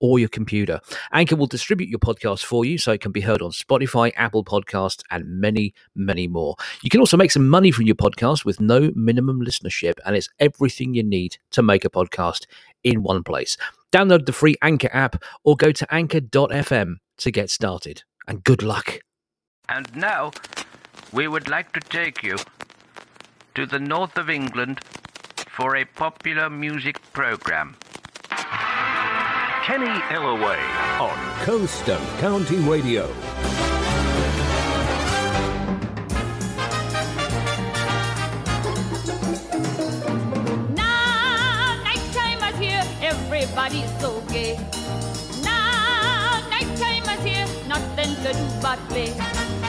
or your computer. Anchor will distribute your podcast for you so it can be heard on Spotify, Apple Podcasts, and many, many more. You can also make some money from your podcast with no minimum listenership, and it's everything you need to make a podcast in one place. Download the free Anchor app or go to anchor.fm to get started. And good luck. And now, we would like to take you to the north of England for a popular music program. Kenny Ellaway on Coast and County Radio. Now, nighttime is here, everybody's so gay. Now, nighttime is here, nothing to do but play.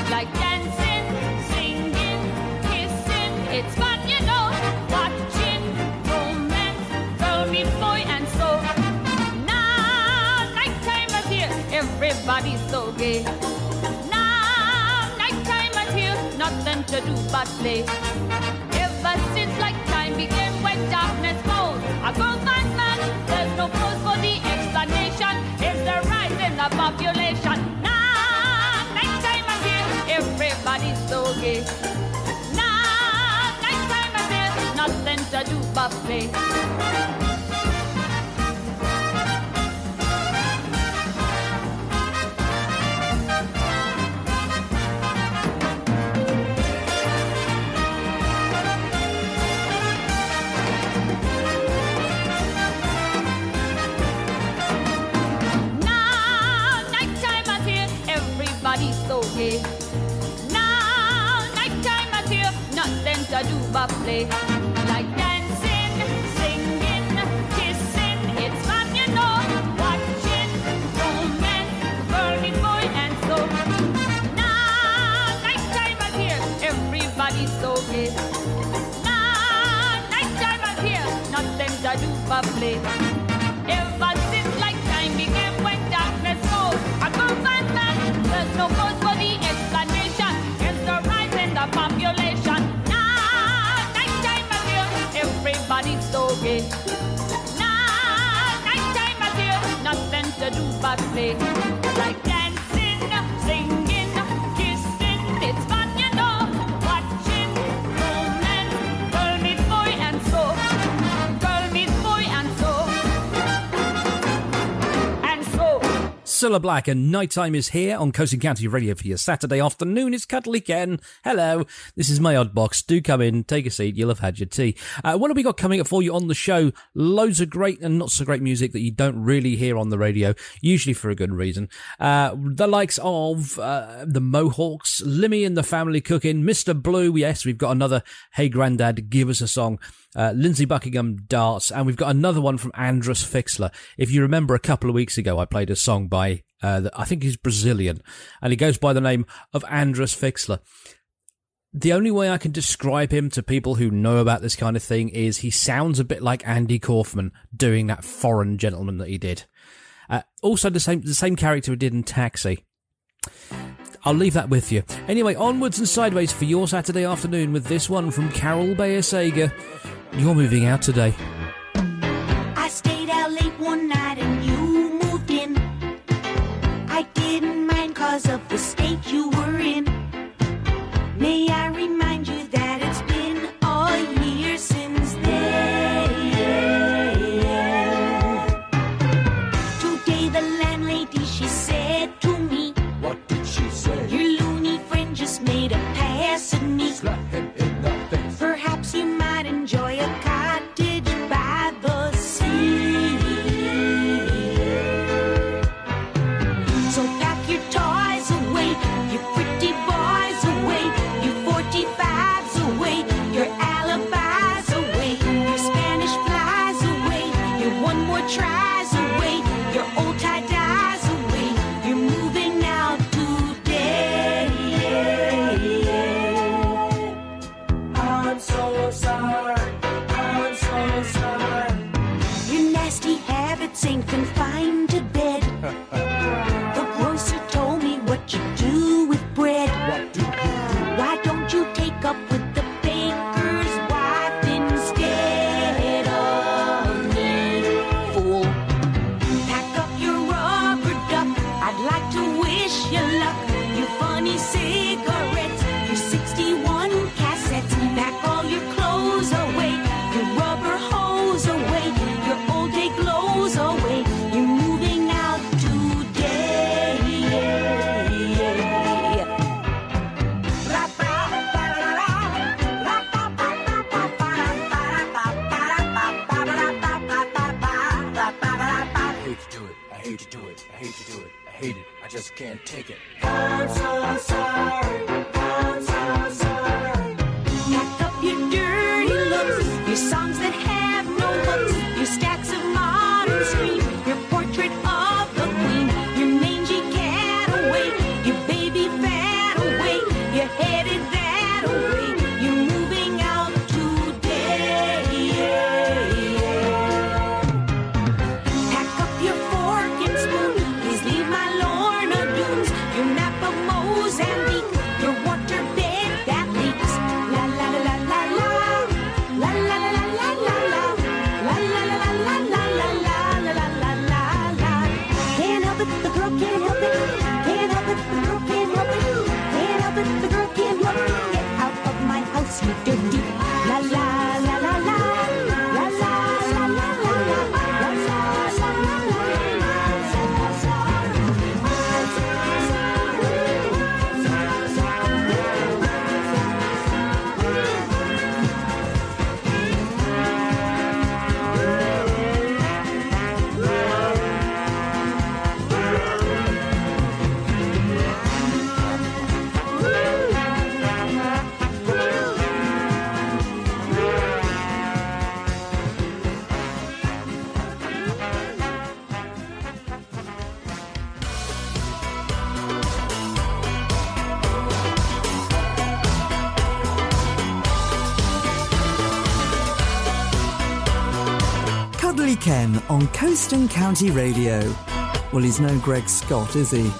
Like dancing, singing, kissing, it's fun, everybody's so gay. Now, nighttime is here, nothing to do but play. Ever since like time began when darkness falls, I go find man. There's no cause for the explanation. It's the rise in the population. Now, nighttime is here, everybody's so gay. Now, nighttime is here, nothing to do but play. Do. Like dancing, singing, kissing, it's fun, you know. Watching romance, boy, and so. Now, here, everybody's so gay. Now, to do play. Everybody's so gay. Now, nighttime is here, nothing to do but play. Like Cilla Black and Nighttime is here on Coast and County Radio for your Saturday afternoon. It's Cuddly Ken. Hello. This is my odd box. Do come in, take a seat. You'll have had your tea. Uh, what have we got coming up for you on the show? Loads of great and not so great music that you don't really hear on the radio, usually for a good reason. Uh, the likes of uh, the Mohawks, Limmie and the Family Cooking, Mr. Blue. Yes, we've got another Hey Grandad, give us a song uh, Lindsey Buckingham darts, and we've got another one from Andrus Fixler. If you remember, a couple of weeks ago, I played a song by uh, the, I think he's Brazilian, and he goes by the name of Andrus Fixler. The only way I can describe him to people who know about this kind of thing is he sounds a bit like Andy Kaufman doing that foreign gentleman that he did. Uh, also, the same the same character he did in Taxi. I'll leave that with you. Anyway, onwards and sideways for your Saturday afternoon with this one from Carol Bayer Sager. You're moving out today. You were in. Take it. Coast and County Radio. Well, he's no Greg Scott, is he?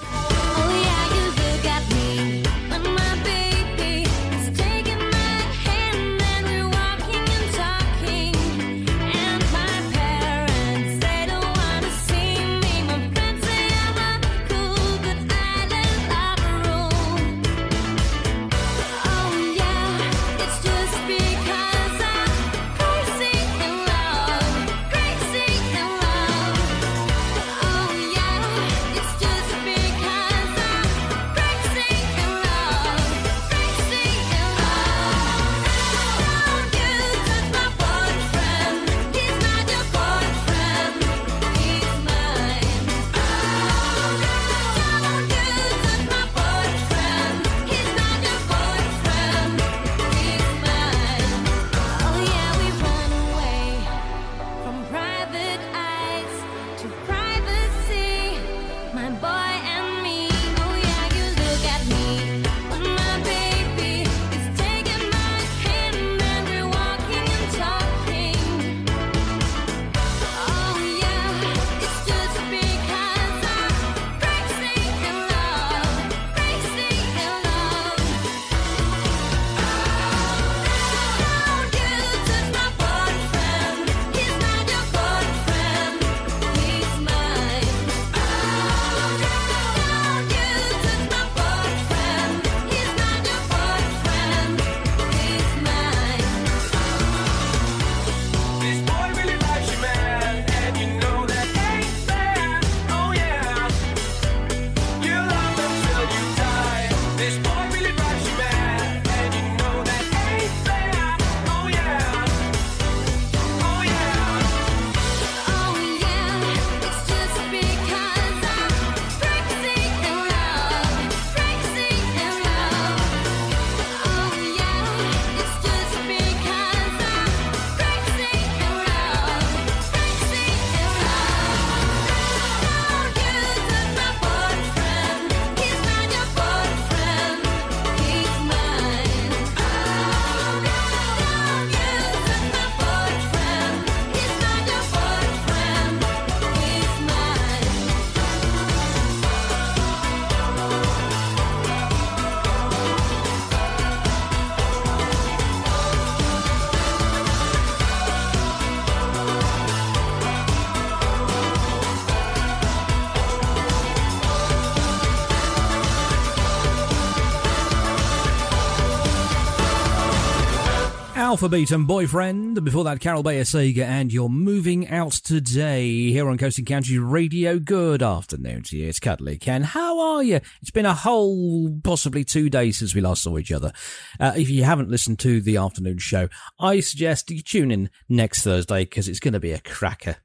Alphabet and Boyfriend. Before that, Carol Bayer Sager and You're Moving Out Today here on Coast and County Radio. Good afternoon to you. It's Cuddly Ken. How are you? It's been a whole, possibly two days since we last saw each other. Uh, if you haven't listened to the afternoon show, I suggest you tune in next Thursday because it's going to be a cracker.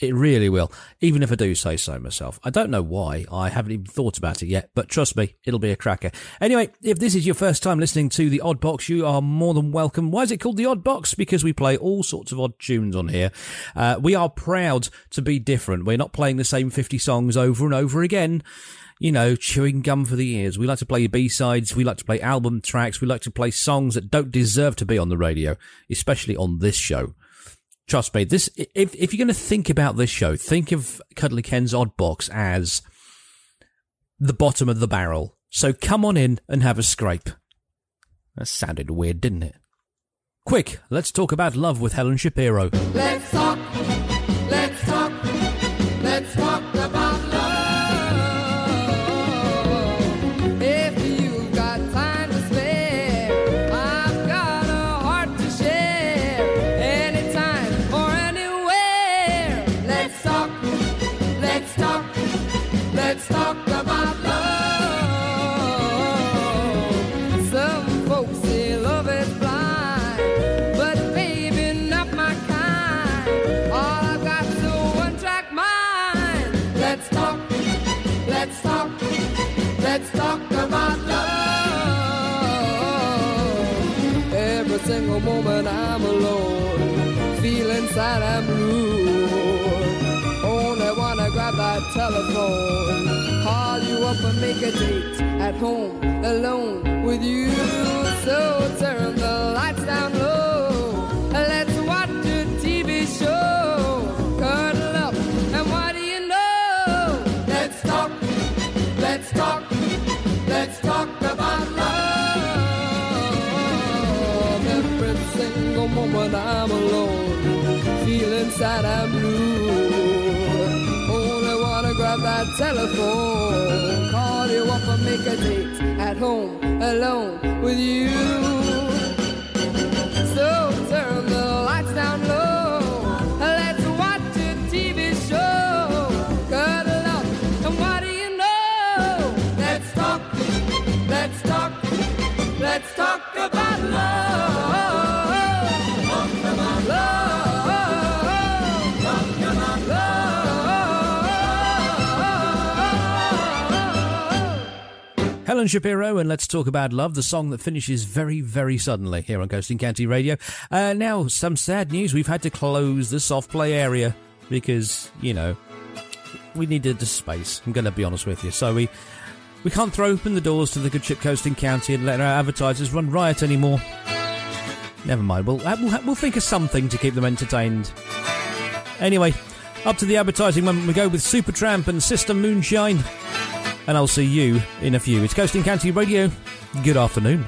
It really will, even if I do say so myself. I don't know why. I haven't even thought about it yet, but trust me, it'll be a cracker. Anyway, if this is your first time listening to the Odd Box, you are more than welcome. Why is it called the Odd Box? Because we play all sorts of odd tunes on here. Uh, we are proud to be different. We're not playing the same 50 songs over and over again you know, chewing gum for the ears. We like to play B-sides. We like to play album tracks. We like to play songs that don't deserve to be on the radio, especially on this show. Trust me, this, if, if you're going to think about this show, think of Cuddly Ken's Odd Box as the bottom of the barrel. So come on in and have a scrape. That sounded weird, didn't it? Quick, let's talk about love with Helen Shapiro. Telephone, call you up and make a date at home, alone with you. So turn the lights down low, let's watch a TV show. Cuddle up, and what do you know? Let's talk, let's talk, let's talk about love. Every single moment I'm alone, feeling sad and make a date at home, alone with you. Helen Shapiro, and let's talk about love, the song that finishes very, very suddenly here on Coast and County Radio. Uh, now, some sad news. We've had to close the soft play area because, you know, we needed the space. I'm going to be honest with you. So we we can't throw open the doors to the good ship Coast and County and let our advertisers run riot anymore. Never mind. We'll, uh, we'll, we'll think of something to keep them entertained. Anyway, up to the advertising moment we go with Supertramp and Sister Moonshine. And I'll see you in a few. It's Coast and County Radio. Good afternoon.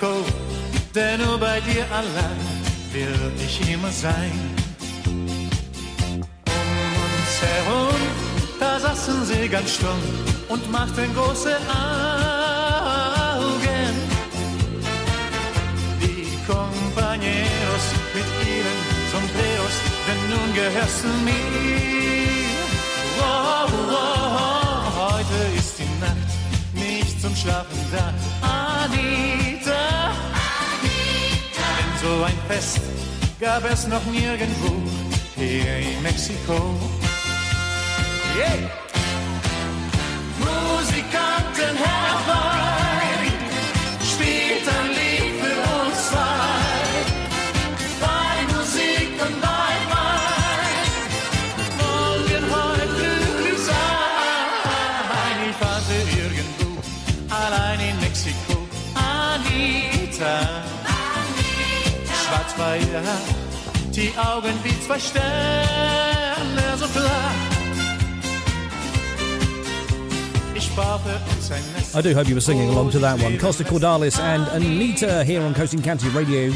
Mexiko, denn nur bei dir allein will ich immer sein. Um uns herum, da saßen sie ganz stumm und machten große Augen. Die Compañeros mit ihren Sombreros, denn nun gehörst du mir. Oh, oh, oh, heute ist die Nacht nicht zum Schlafen da. Anita, denn so ein Fest gab es noch nirgendwo hier in Mexiko. Yeah. Musikanten herbei, schwarz war ihr Haar, die Augen wie zwei Sterne so klar. Ich baue für uns ein Nest. I do hope you were singing along to that one. Costa Cordalis and Anita here on Coast and County Radio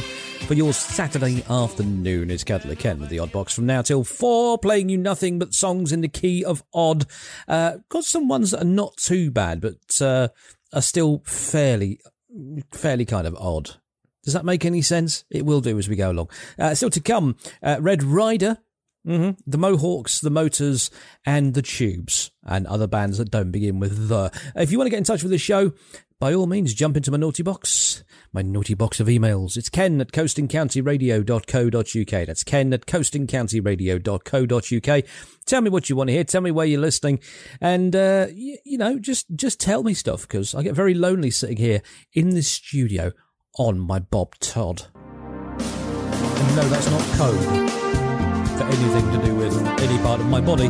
for your Saturday afternoon. It's Cuddly Ken with the Odd Box from now till four, playing you nothing but songs in the key of odd. Uh, got some ones that are not too bad, but uh, are still fairly, fairly kind of odd. Does that make any sense? It will do as we go along. Uh, still to come, uh, Red Rider. hmm The Mohawks, the Motors, and the Tubes, and other bands that don't begin with the. If you want to get in touch with the show, by all means, jump into my naughty box, my naughty box of emails. It's ken at coastingcountyradio.co.uk. That's ken at coastingcountyradio.co.uk. Tell me what you want to hear. Tell me where you're listening. And, uh, you, you know, just, just tell me stuff because I get very lonely sitting here in this studio on my Bob Todd. And no, that's not code for anything to do with any part of my body.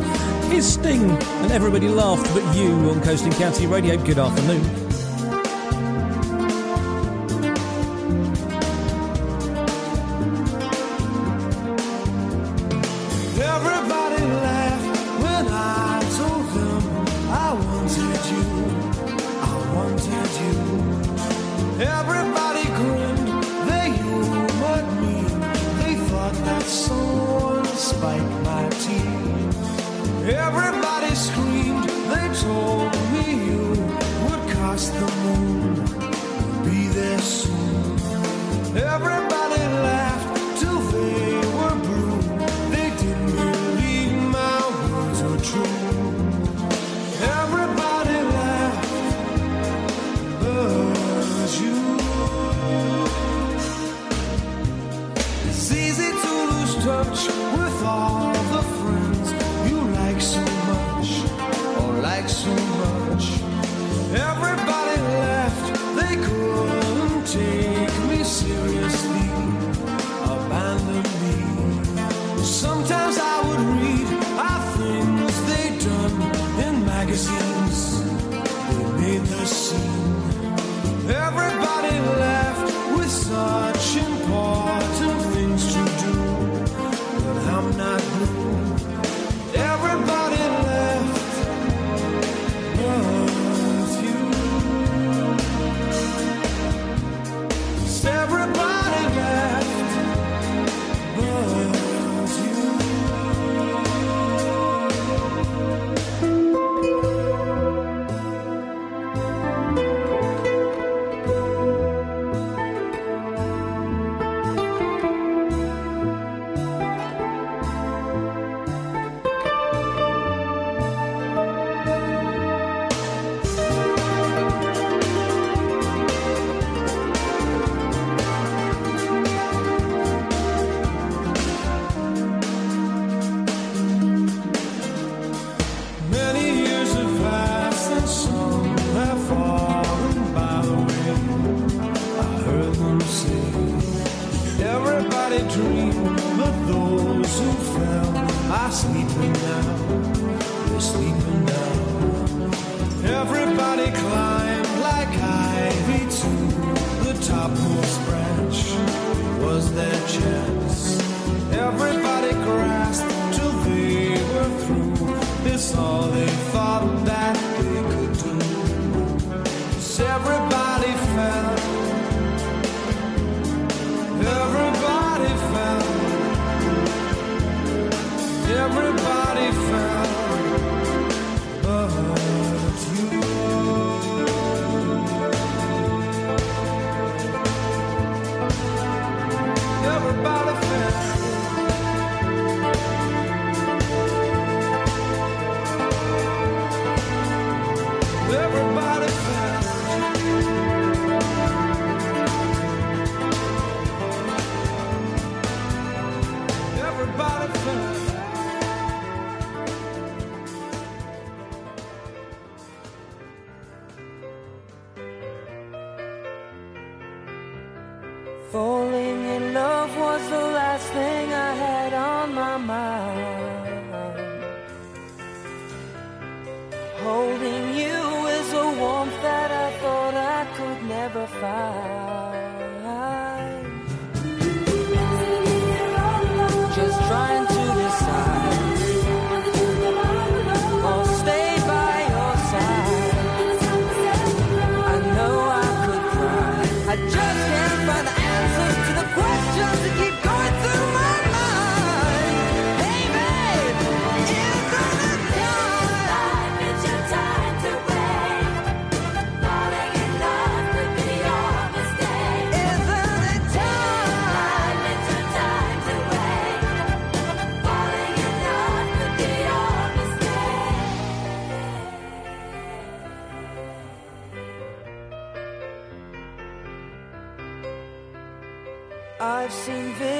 Is Sting, and everybody laughed but you on Coast and County Radio. Good afternoon. Everybody spiked my teeth. Everybody screamed, they told me you would cross the moon, be there soon. Everybody laughed Everybody left, they couldn't take me seriously, me. Sometimes I would read of things they'd done in magazines.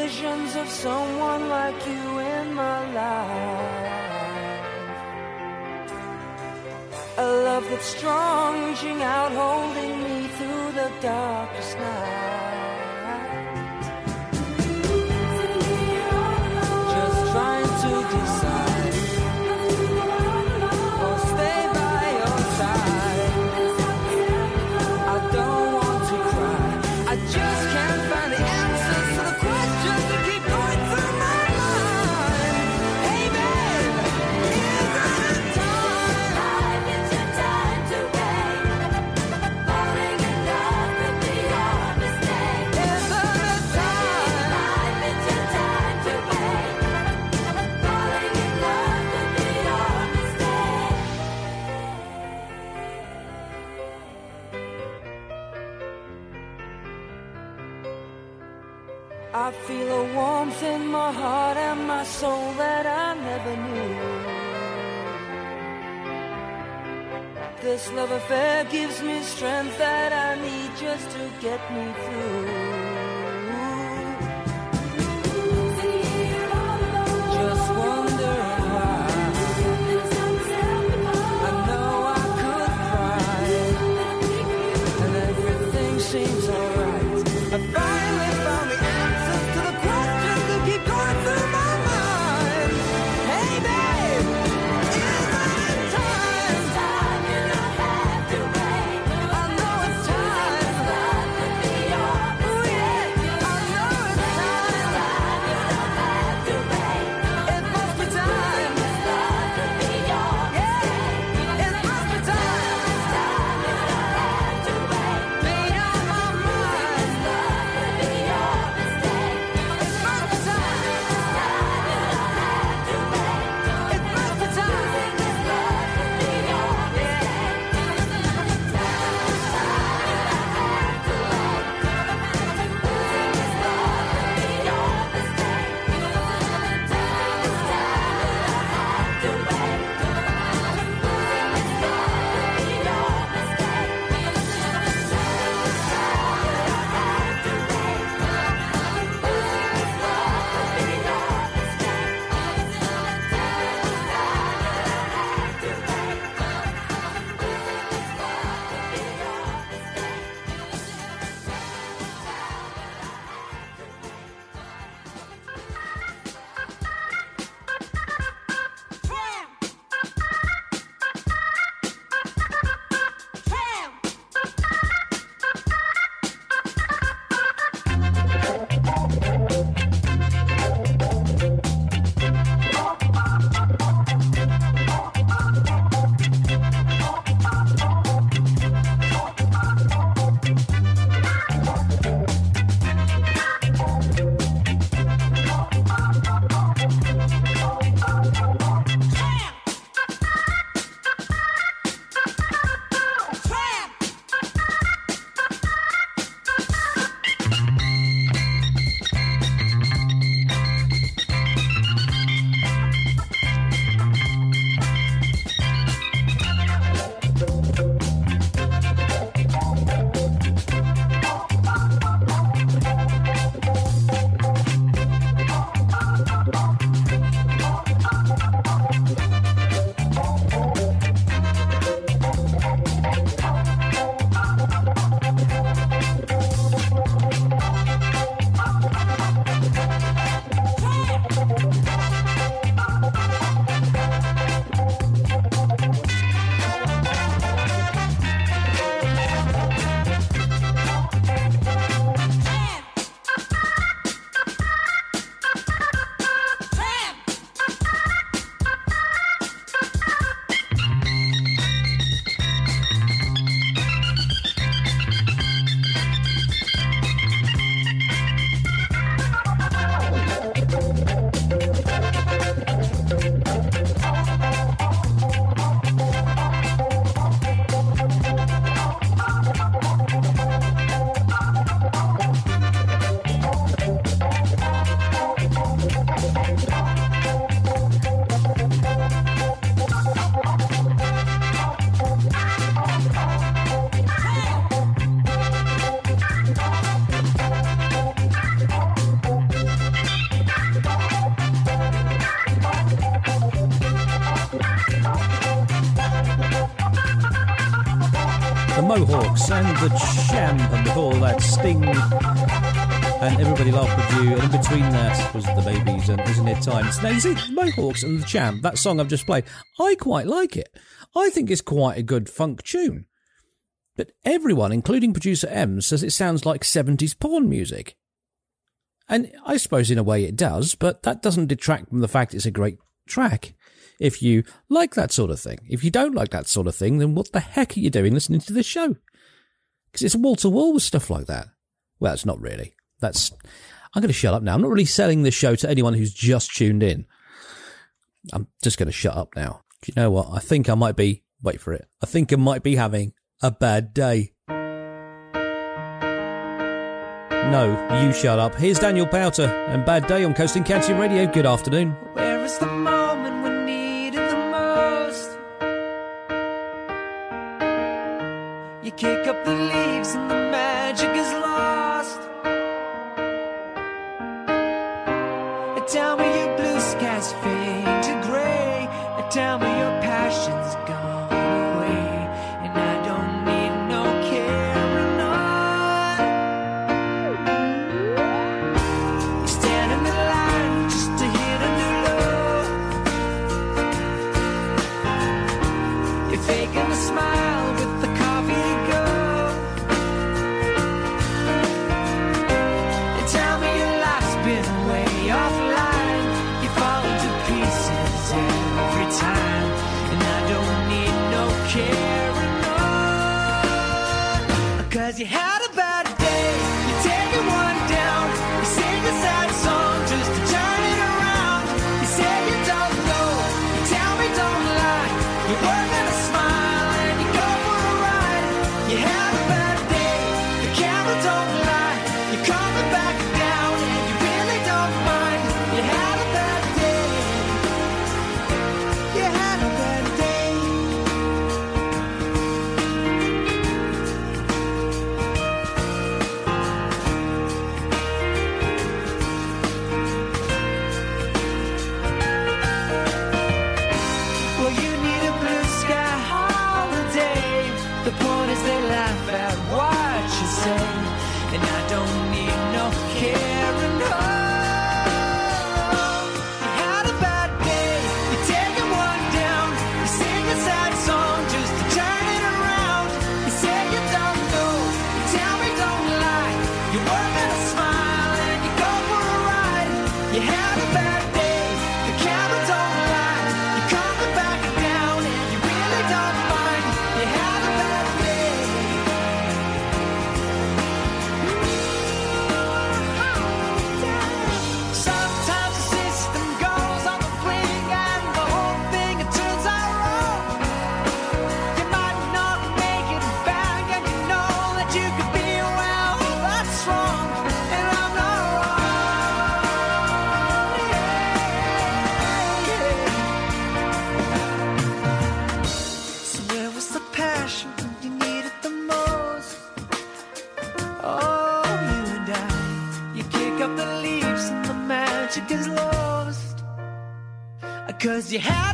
visions of someone like you in my life. A love that's strong, reaching out, holding me through the darkest night. a warmth in my heart and my soul that I never knew. This love affair gives me strength that I need just to get me through. And the Champ, and before that, Sting. And everybody laughed with you, and in between that was the babies and Isn't It Time? Now, you see, Mohawks and the Champ, that song I've just played, I quite like it. I think it's quite a good funk tune. But everyone, including producer M, says it sounds like 70s porn music. And I suppose in a way it does, but that doesn't detract from the fact it's a great track. If you like that sort of thing. If you don't like that sort of thing, then what the heck are you doing listening to this show? Because it's wall to wall with stuff like that. Well, it's not really. That's. I'm going to shut up now. I'm not really selling this show to anyone who's just tuned in. I'm just going to shut up now. Do you know what? I think I might be. Wait for it. I think I might be having a bad day. No, you shut up. Here's Daniel Powter and Bad Day on Coast and County Radio. Good afternoon. Where is the moment carrying on. Cause you had a bad Cause you had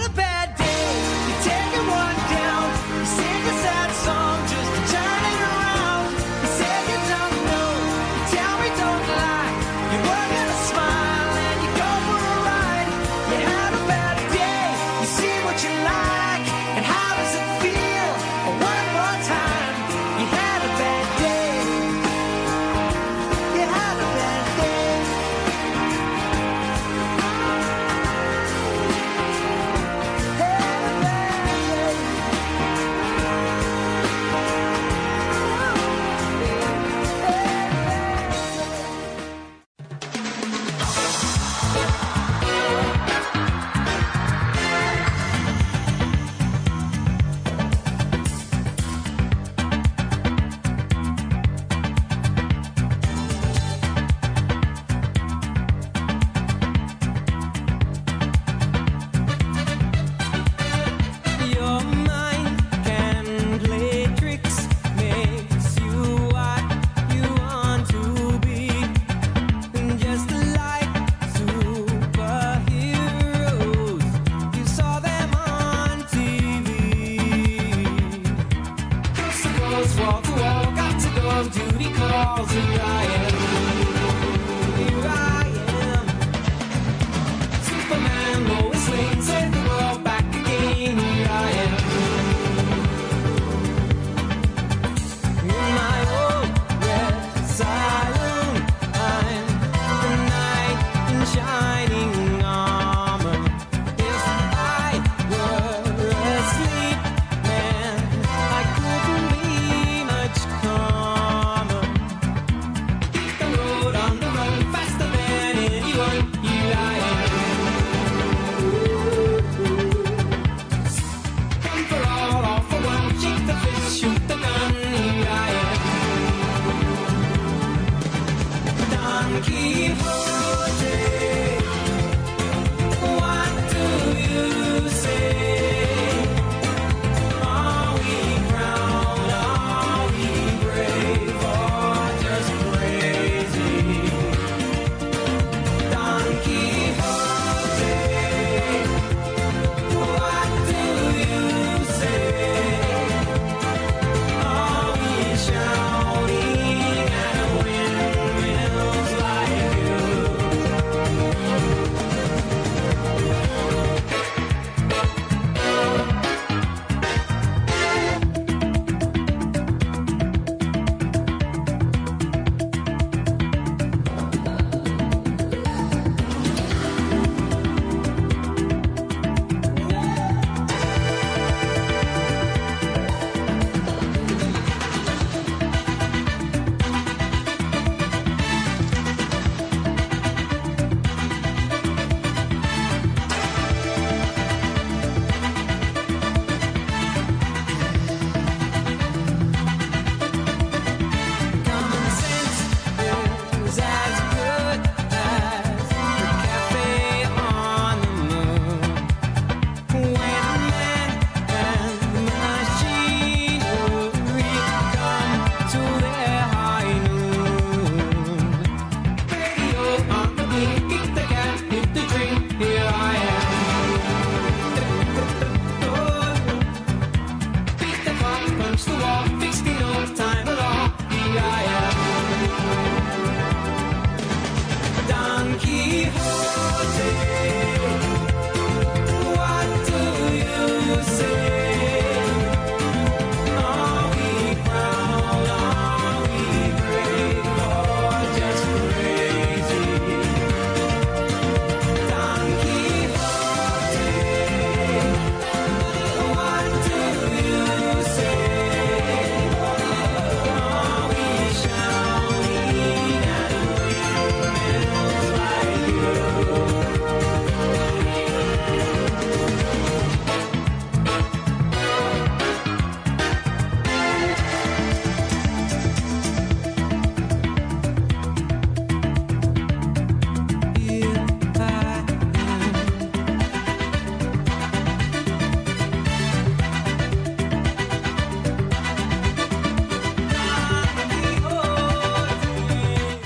Cause here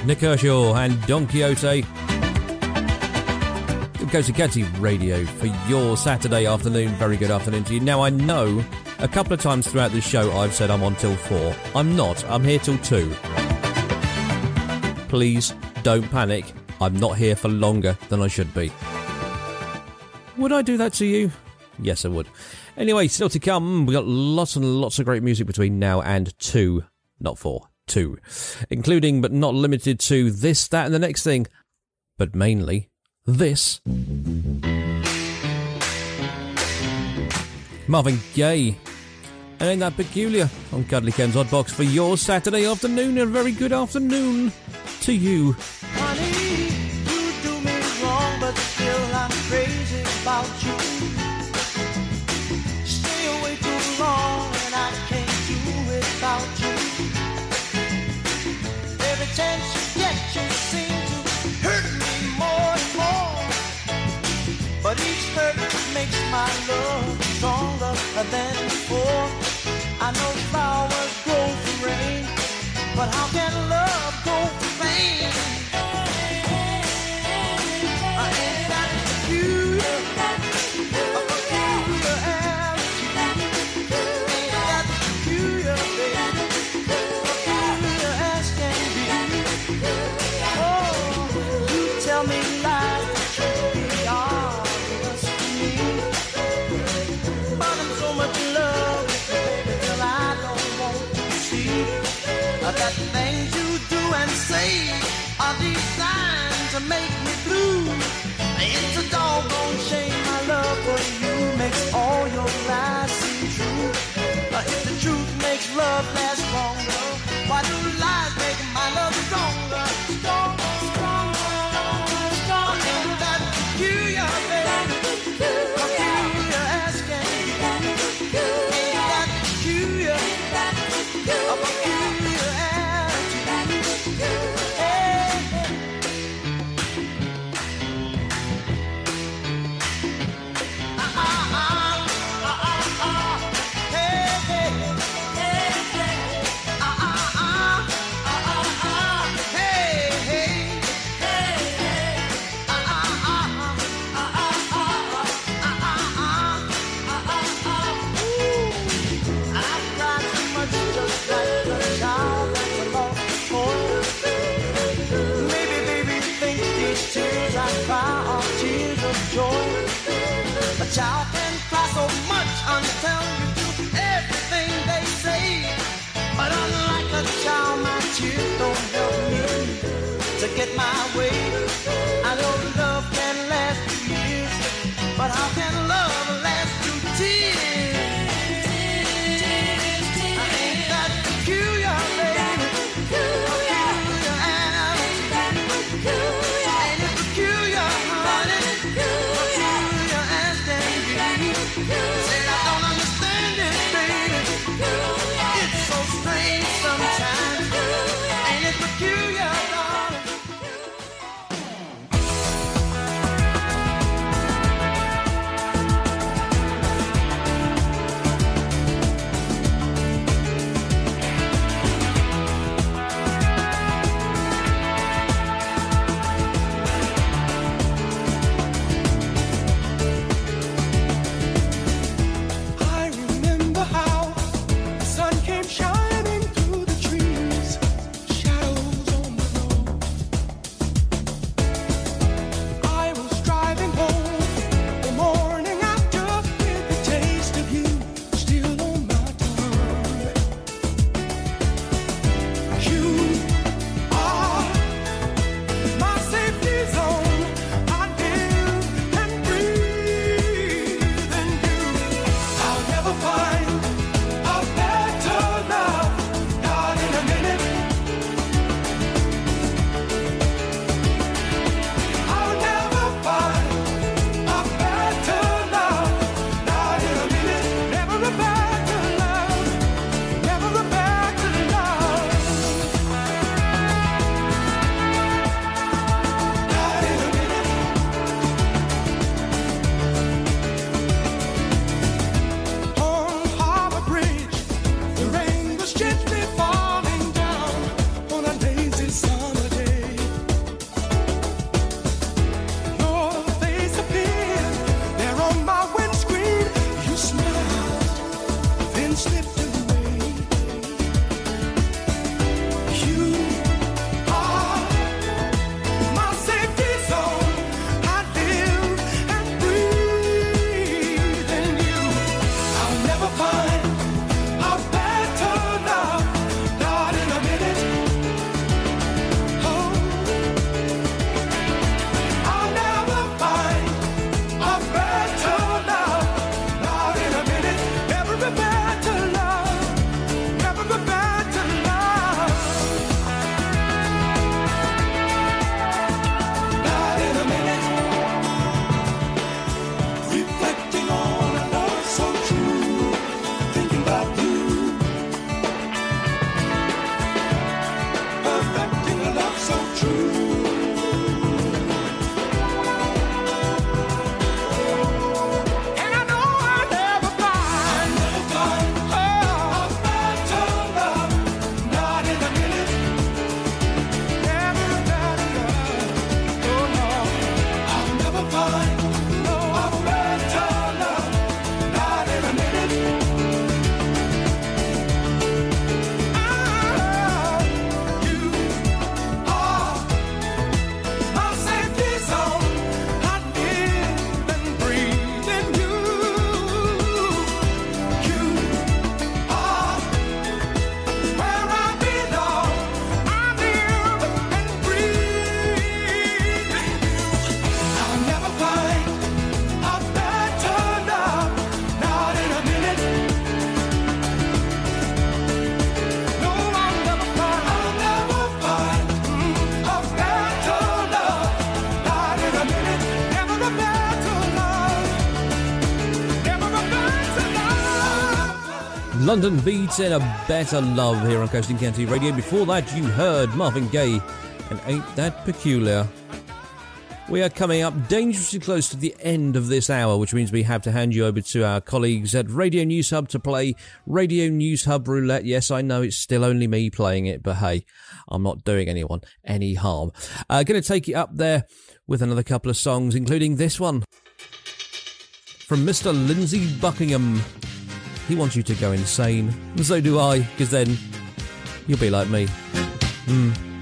Nik Kershaw and Don Quixote. Coast County Radio for your Saturday afternoon. Very good afternoon to you. Now, I know a couple of times throughout the show I've said I'm on till four. I'm not. I'm here till two. Please don't panic. I'm not here for longer than I should be. Would I do that to you? Yes, I would. Anyway, still to come, we've got lots and lots of great music between now and two, not four, two, including but not limited to this, that, and the next thing, but mainly this. Marvin Gaye. And ain't that peculiar on Cuddly Ken's Odd Box for your Saturday afternoon. A very good afternoon to you. Honey, you but how can London Beats and a better love here on Coast and County Radio. Before that, you heard Marvin Gaye and Ain't That Peculiar. We are coming up dangerously close to the end of this hour, which means we have to hand you over to our colleagues at Radio News Hub to play Radio News Hub Roulette. Yes, I know it's still only me playing it, but hey, I'm not doing anyone any harm. Uh, going to take it up there with another couple of songs, including this one from Mr. Lindsey Buckingham. He wants you to go insane. And so do I, because then you'll be like me. Hmm.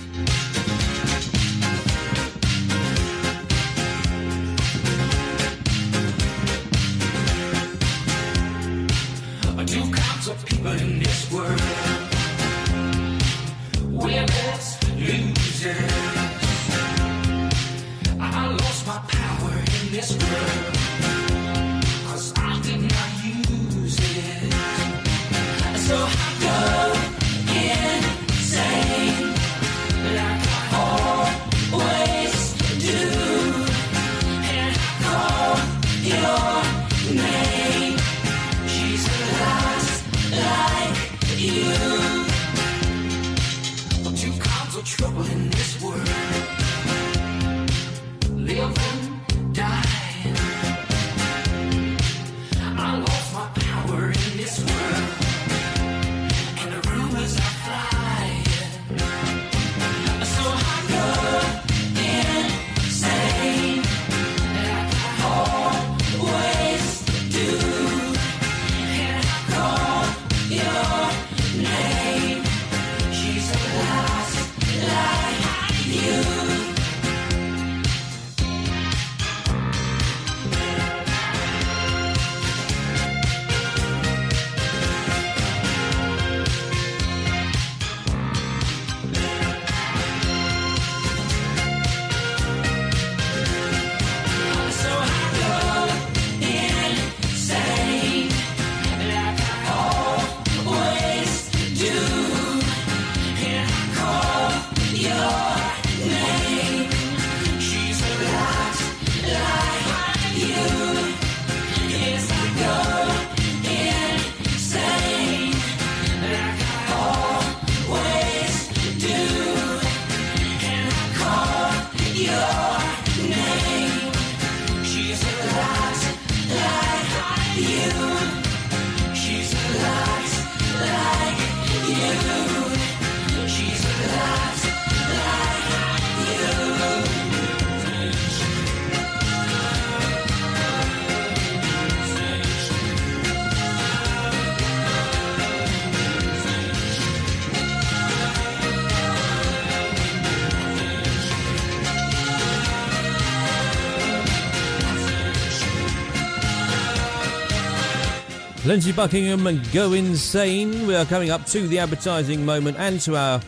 Lindsey Buckingham and Go Insane. We are coming up to the advertising moment and to our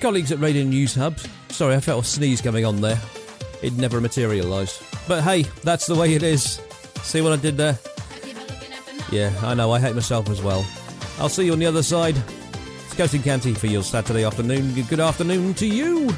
colleagues at Radio News Hub. Sorry, I felt a sneeze coming on there. It never materialised. But hey, that's the way it is. See what I did there? Yeah, I know, I hate myself as well. I'll see you on the other side. It's Coast and County for your Saturday afternoon. Good afternoon to you.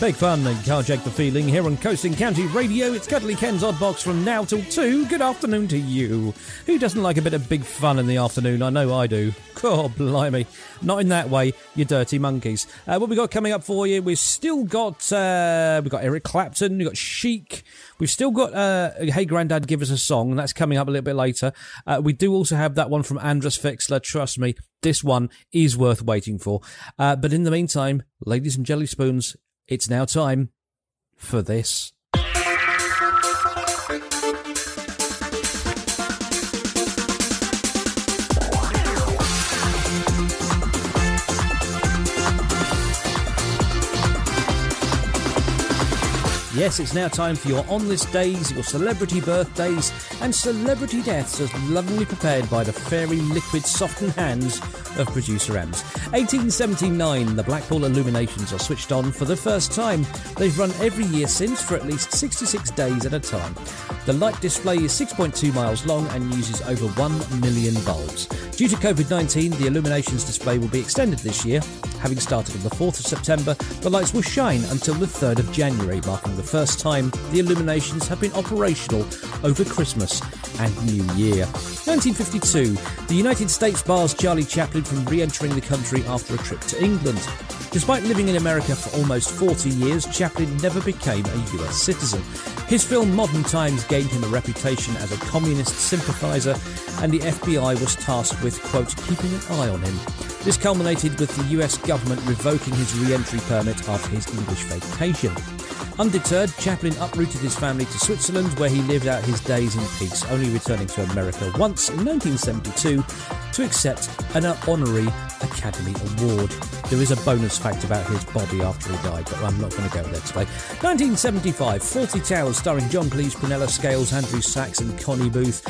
Big fun and shake the feeling here on Coast and County Radio. It's Cuddly Ken's Odd Box from now till two. Good afternoon to you. Who doesn't like a bit of big fun in the afternoon? I know I do. God blimey. Not in that way, you dirty monkeys. Uh, what we got coming up for you? We've still got uh, we've got Eric Clapton, we've got Chic, we've still got uh, Hey Grandad, Give Us a Song, and that's coming up a little bit later. Uh, we do also have that one from Andras Fixler. Trust me, this one is worth waiting for. Uh, but in the meantime, ladies and jelly spoons, it's now time for this. Yes, it's now time for your on this days, your celebrity birthdays, and celebrity deaths as lovingly prepared by the fairy liquid softened hands of producer Ems. 1879, the Blackpool Illuminations are switched on for the first time. They've run every year since for at least 66 days at a time. The light display is 6.2 miles long and uses over 1 million bulbs. Due to COVID 19, the Illuminations display will be extended this year. Having started on the 4th of September, the lights will shine until the 3rd of January, marking the first time the illuminations have been operational over Christmas and New Year. 1952, the United States bars Charlie Chaplin from re entering the country after a trip to England. Despite living in America for almost 40 years, Chaplin never became a US citizen. His film Modern Times gained him a reputation as a communist sympathiser, and the FBI was tasked with, quote, keeping an eye on him. This culminated with the US government revoking his re entry permit after his English vacation. Undeterred, Chaplin uprooted his family to Switzerland, where he lived out his days in peace, only returning to America once in 1972 to accept an honorary Academy Award. There is a bonus fact about his body after he died, but I'm not going to go there today. 1975, Fawlty Towers, starring John Cleese, Prunella Scales, Andrew Sachs, and Connie Booth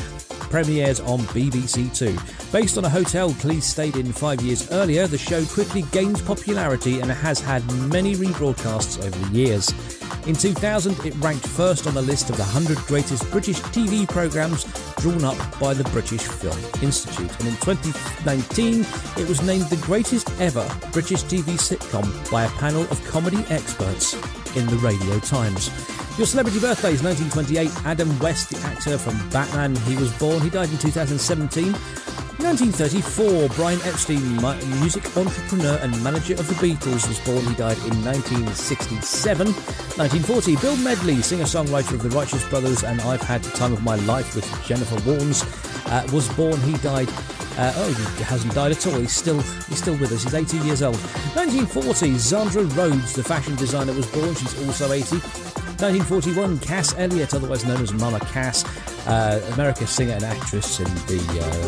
premieres on BBC Two. Based on a hotel Cleese stayed in five years earlier, the show quickly gained popularity and has had many rebroadcasts over the years. In 2000, it ranked first on the list of the 100 greatest British TV programmes drawn up by the British Film Institute. And in 2019, it was named the greatest ever British TV sitcom by a panel of comedy experts in the Radio Times. Your celebrity birthdays 1928, Adam West, the actor from Batman. He was born, he died in 2017. 1934, Brian Epstein, music entrepreneur and manager of the Beatles, was born. He died in 1967. 1940, Bill Medley, singer-songwriter of the Righteous Brothers and I've Had the Time of My Life with Jennifer Warnes, uh, was born. He died. Uh, oh, he hasn't died at all. He's still he's still with us. He's 80 years old. 1940, Zandra Rhodes, the fashion designer, was born. She's also 80. 1941, Cass Elliot, otherwise known as Mama Cass, uh, American singer and actress in the, uh,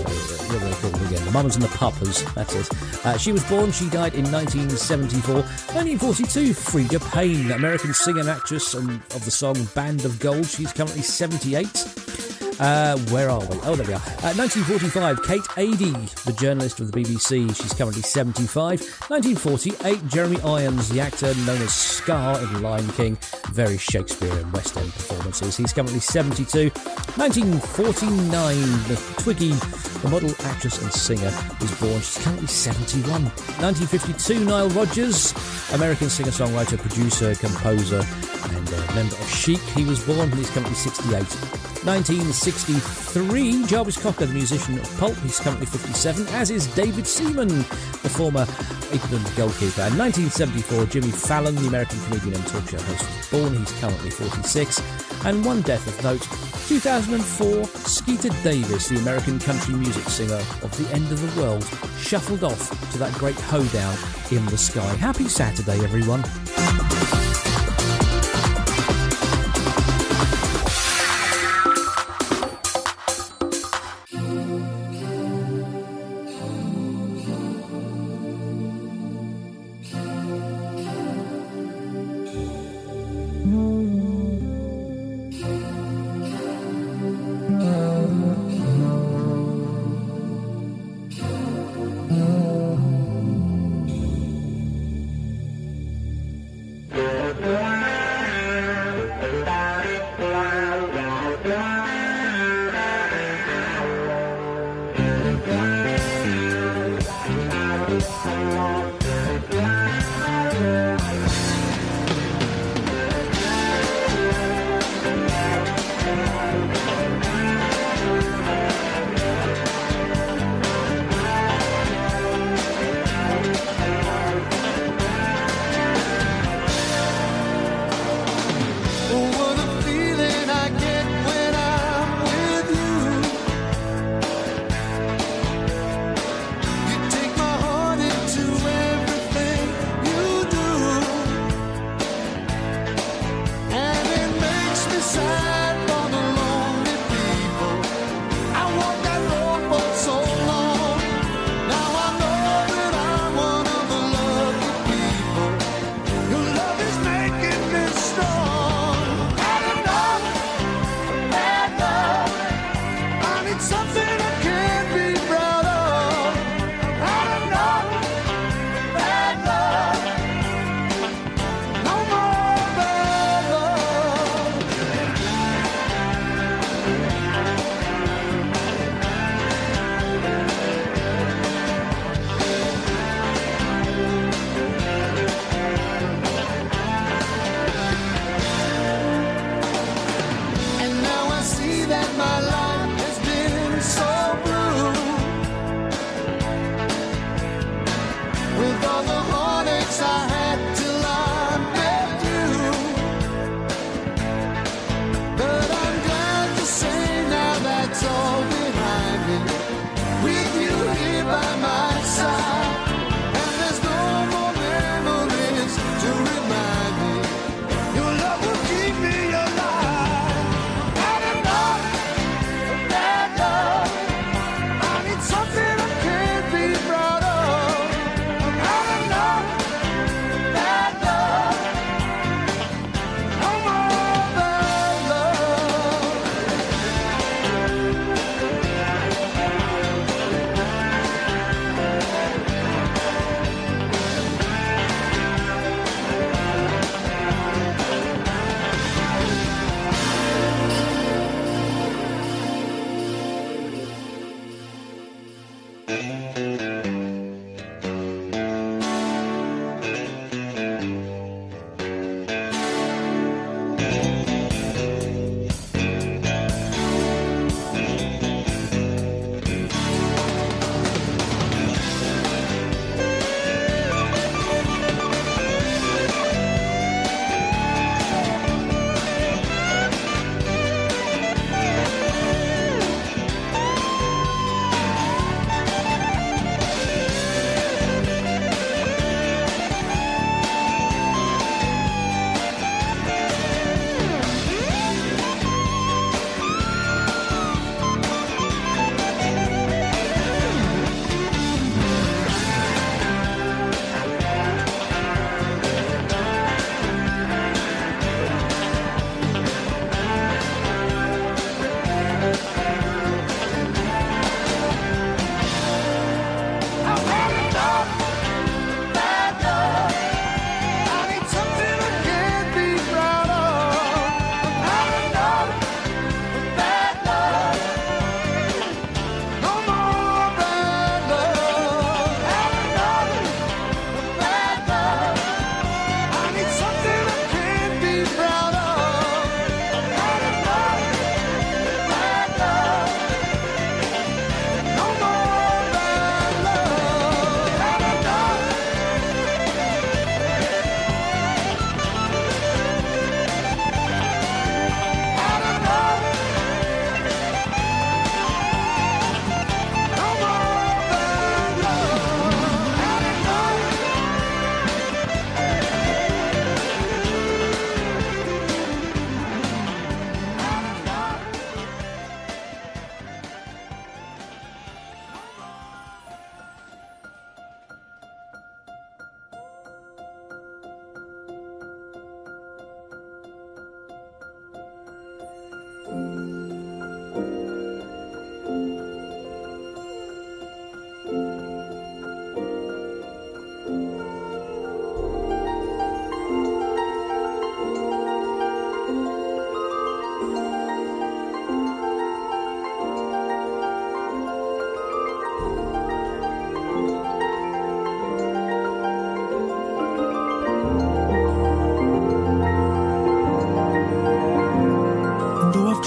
what are they called again? The Mamas and the Papas, that's it. Uh, she was born, she died in 1974. 1942, Freda Payne, American singer and actress and of the song Band of Gold. She's currently 78. Uh, where are we? Oh, there we are. Uh, 1945, Kate Adie, the journalist of the BBC. She's currently 75. 1948, Jeremy Irons, the actor known as Scar in Lion King. Very Shakespearean West End performances. He's currently 72. 1949, the Twiggy, the model, actress, and singer, was born. She's currently 71. 1952, Nile Rodgers, American singer, songwriter, producer, composer, and a member of Chic. He was born. He's currently 68. 1963, Jarvis Cocker, the musician of Pulp, he's currently 57, as is David Seaman, the former England goalkeeper. And 1974, Jimmy Fallon, the American comedian and talk show host, was born. He's currently 46. And one death of note, 2004, Skeeter Davis, the American country music singer of the end of the world, shuffled off to that great hoedown in the sky. Happy Saturday, everyone.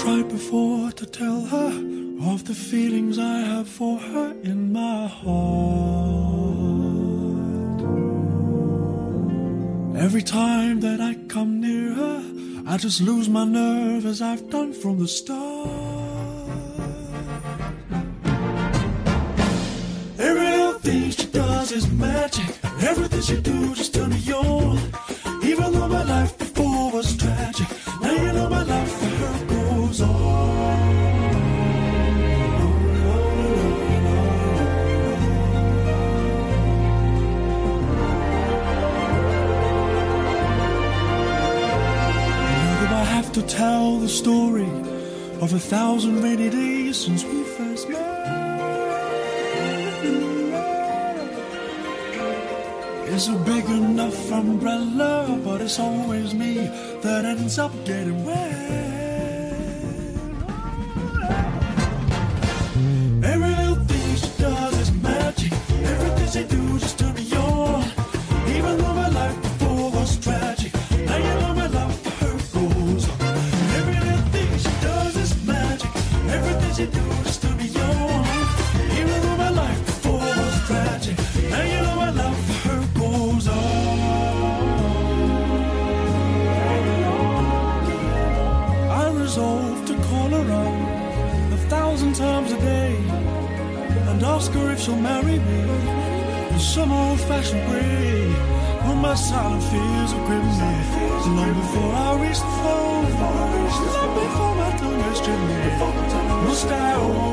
Tried before to tell her of the feelings I have for her in my heart, every time that I come near her, I just lose my nerve as I've done from the start. Every little thing she does is magic. Everything she do just turn me on. Tell the story of a thousand rainy days since we first met? It's a big enough umbrella, but it's always me that ends up getting wet. Grip me, long before I reach the phone, long before my tongue has stripped me, must I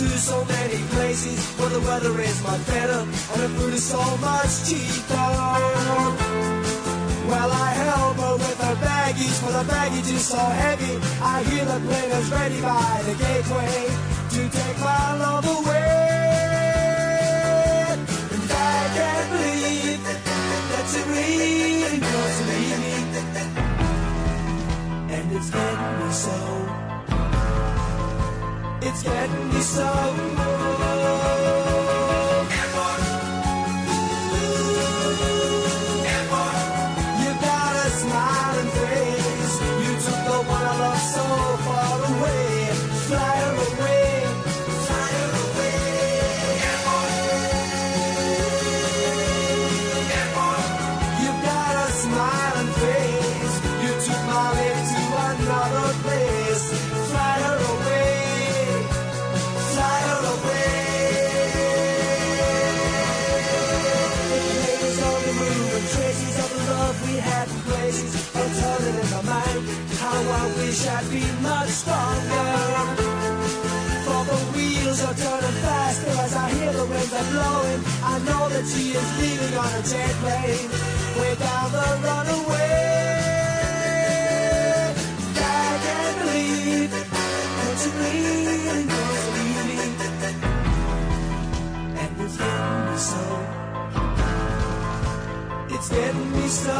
to so many places where the weather is much better and the food is so much cheaper. Well, I help her with her baggage, for the baggage is so heavy. I hear the plane is ready by the gateway to take my love away. And I can't believe that she really leave me. And it's getting me so. Getting me so. Wish I'd be much stronger. For the wheels are turning faster as I hear the winds are blowing. I know that she is leaving on a jet plane, way down the runaway. I can't believe that she really leave me, and it's getting me so. It's getting me so.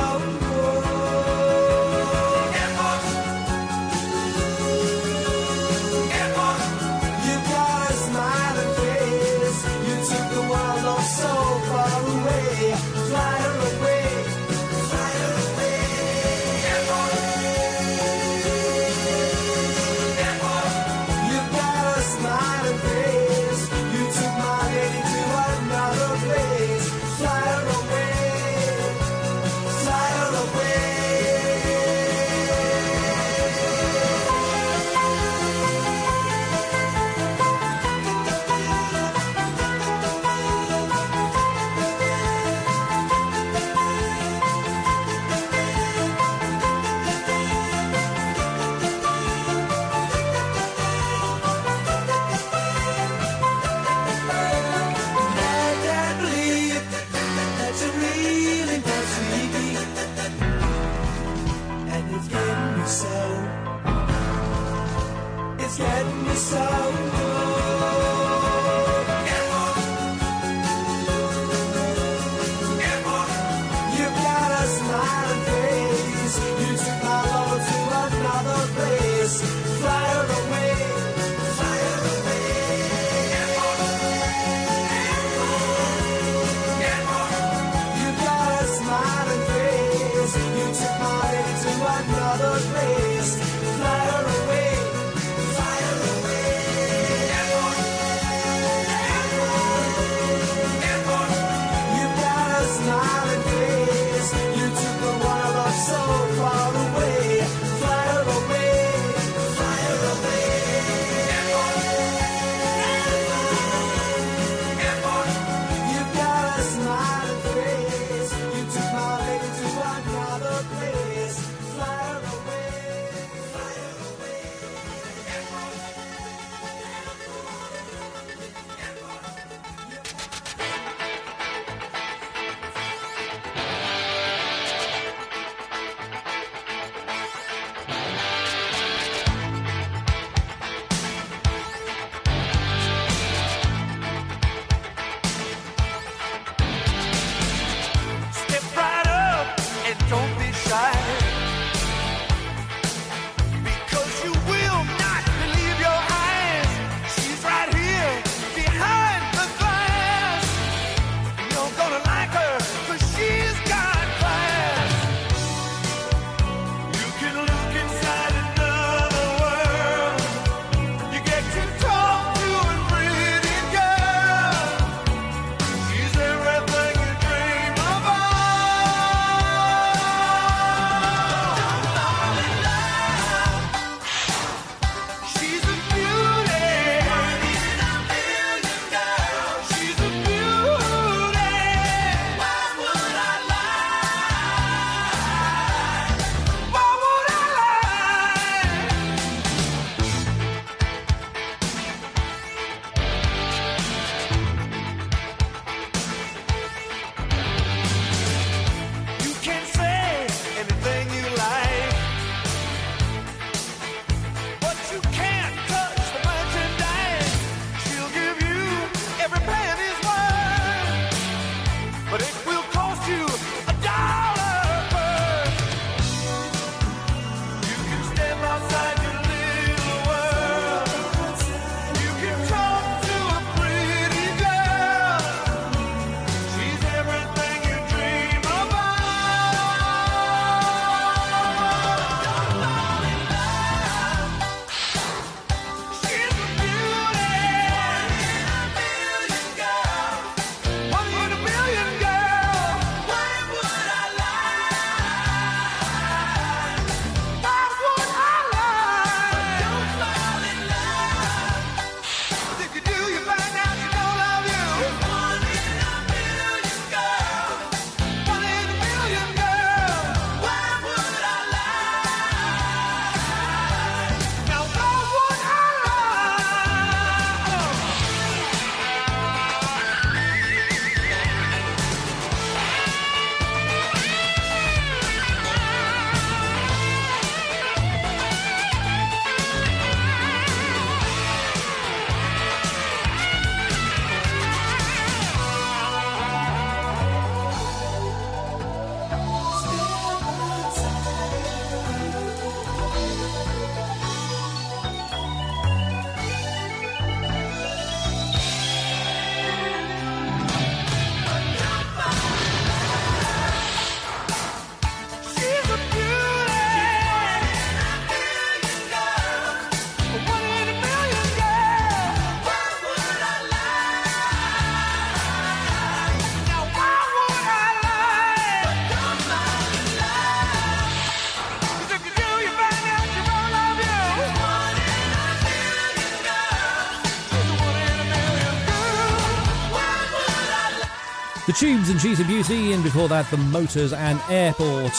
Tubes and She's a Beauty, and before that, The Motors and Airport.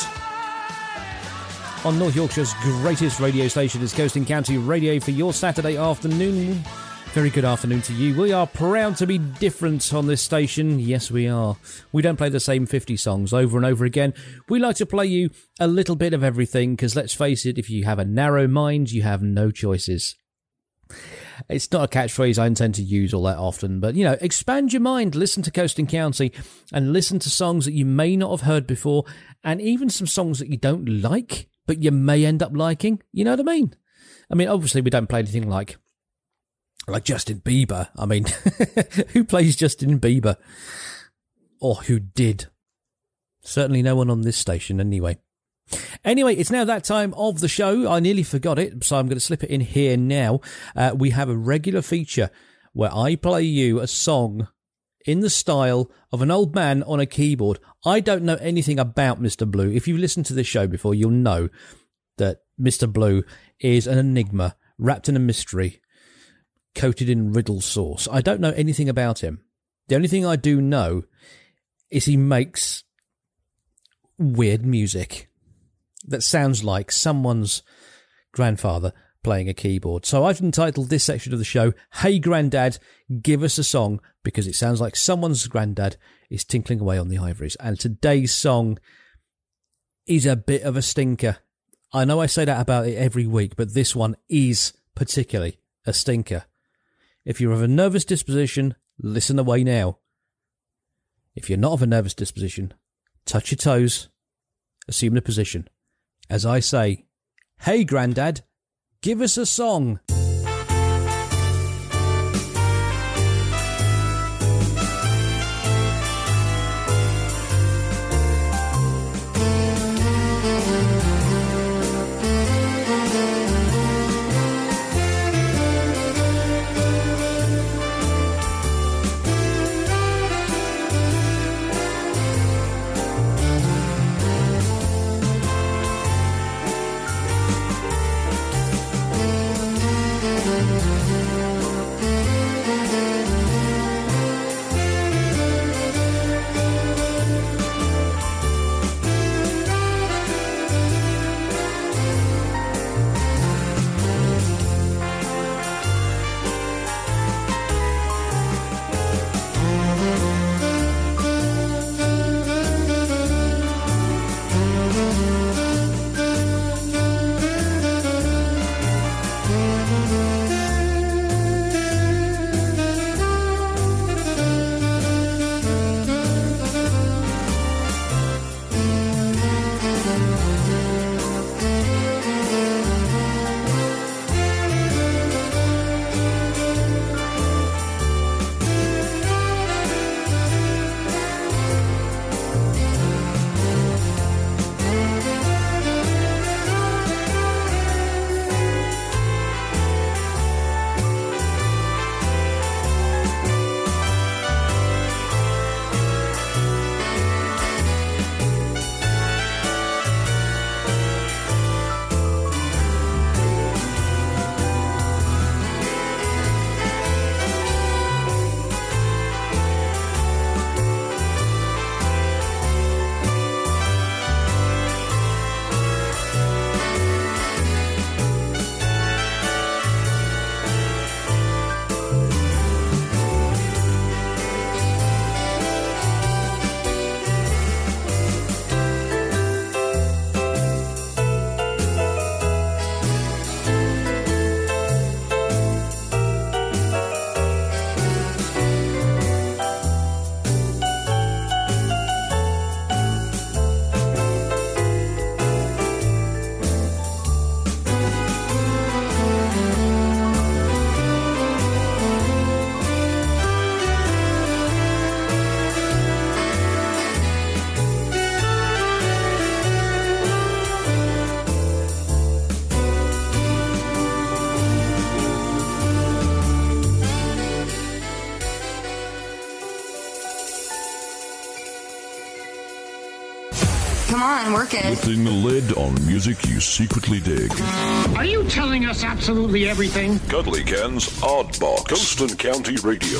On North Yorkshire's greatest radio station is Coast and County Radio for your Saturday afternoon. Very good afternoon to you. We are proud to be different on this station. Yes, we are. We don't play the same 50 songs over and over again. We like to play you a little bit of everything because let's face it, if you have a narrow mind, you have no choices. It's not a catchphrase I intend to use all that often, but you know, expand your mind, listen to Coast and County, and listen to songs that you may not have heard before, and even some songs that you don't like, but you may end up liking. You know what I mean? I mean, obviously, we don't play anything like like Justin Bieber. I mean, who plays Justin Bieber? Or who did? Certainly no one on this station, anyway. Anyway, it's now that time of the show. I nearly forgot it, so I'm going to slip it in here now. Uh, we have a regular feature where I play you a song in the style of an old man on a keyboard. I don't know anything about Mr. Blue. If you've listened to this show before, you'll know that Mr. Blue is an enigma wrapped in a mystery, coated in riddle sauce. I don't know anything about him. The only thing I do know is he makes weird music that sounds like someone's grandfather playing a keyboard. So I've entitled this section of the show, Hey Grandad, Give Us a Song, because it sounds like someone's granddad is tinkling away on the ivories. And today's song is a bit of a stinker. I know I say that about it every week, but this one is particularly a stinker. If you're of a nervous disposition, listen away now. If you're not of a nervous disposition, touch your toes, assume the position. As I say, hey Grandad, give us a song. Come on, work it. Lifting the lid on music you secretly dig. Are you telling us absolutely everything? Cuddly Ken's Odd Box. Coast and County Radio.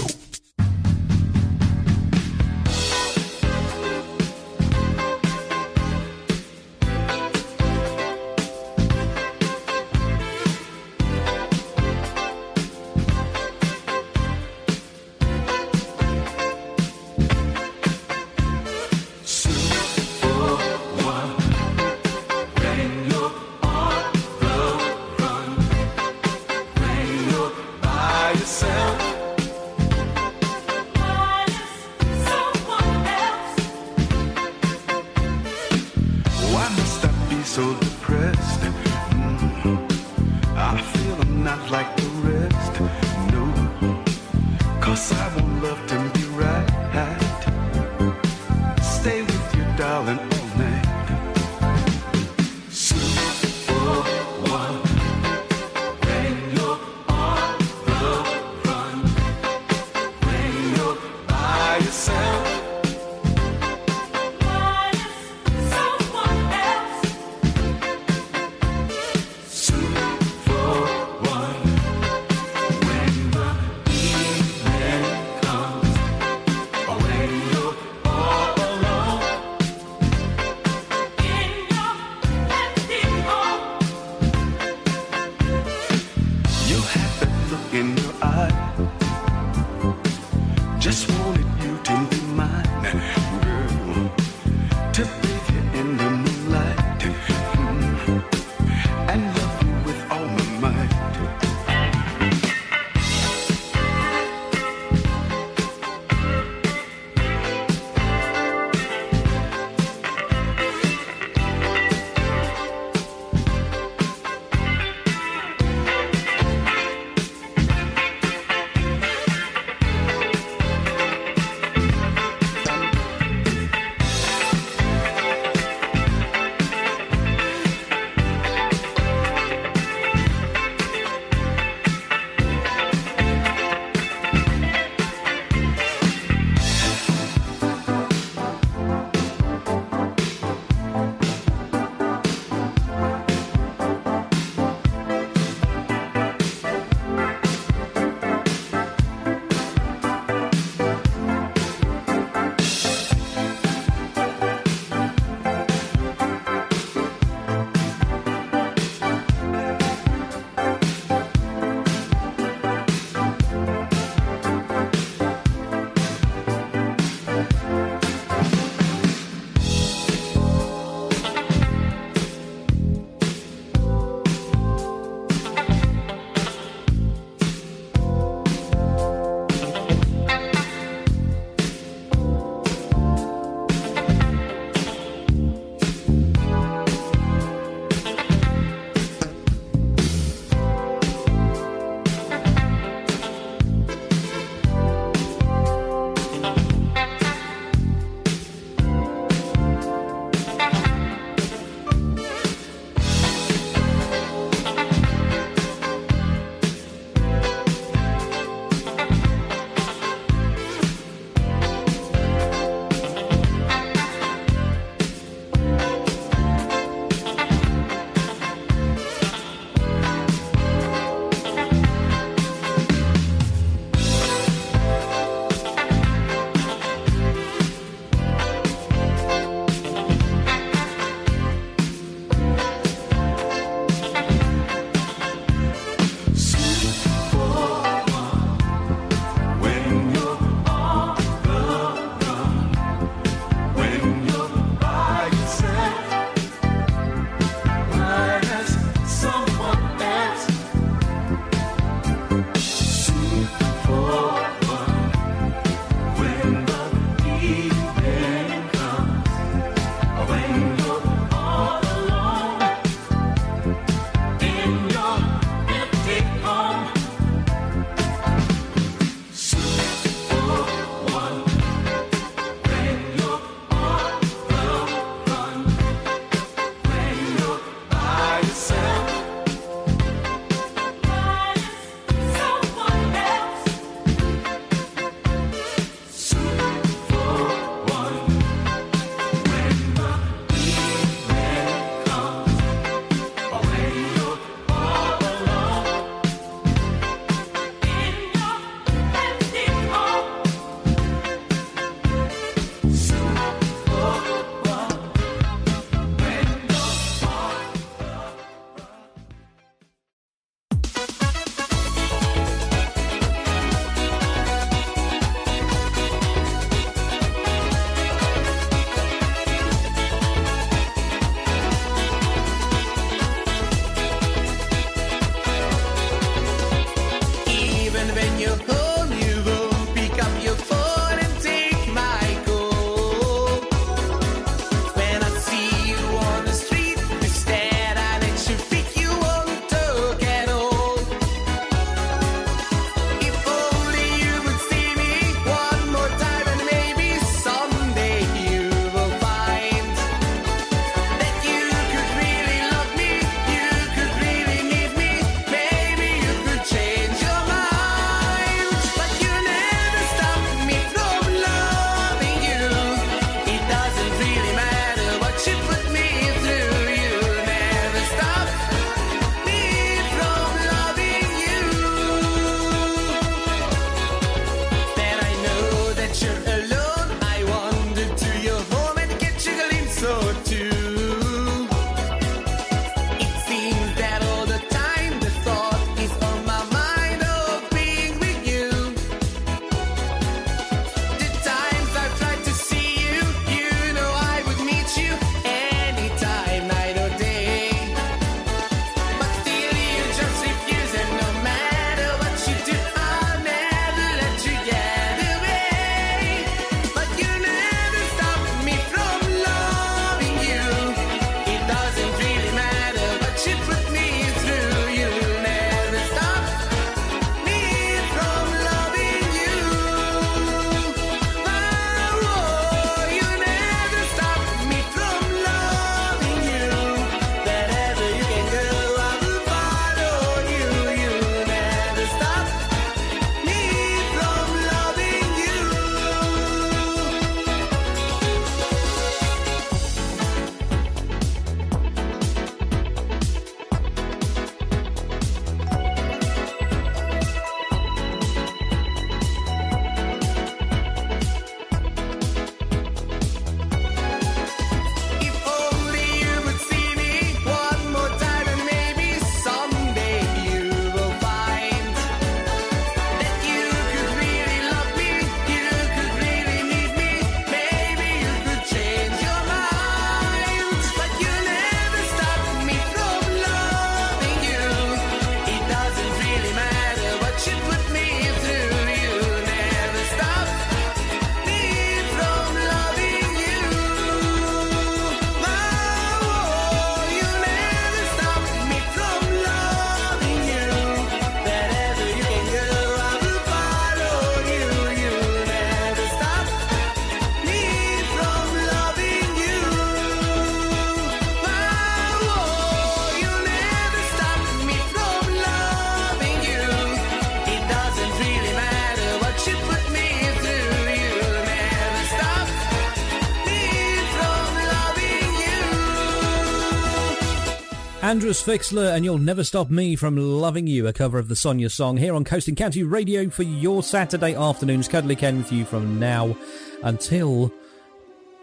Andrews Fixler and You'll Never Stop Me from Loving You, a cover of the Sonia song here on Coast and County Radio for your Saturday afternoons. Cuddly Ken with you from now until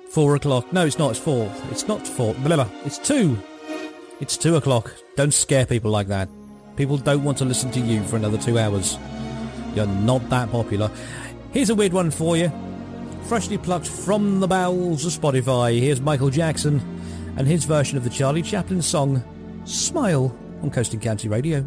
four o'clock. No, it's not. It's four. It's not four. Blah, blah. It's two. It's two o'clock. Don't scare people like that. People don't want to listen to you for another two hours. You're not that popular. Here's a weird one for you. Freshly plucked from the bowels of Spotify. Here's Michael Jackson and his version of the Charlie Chaplin song Smile on Coast and County Radio.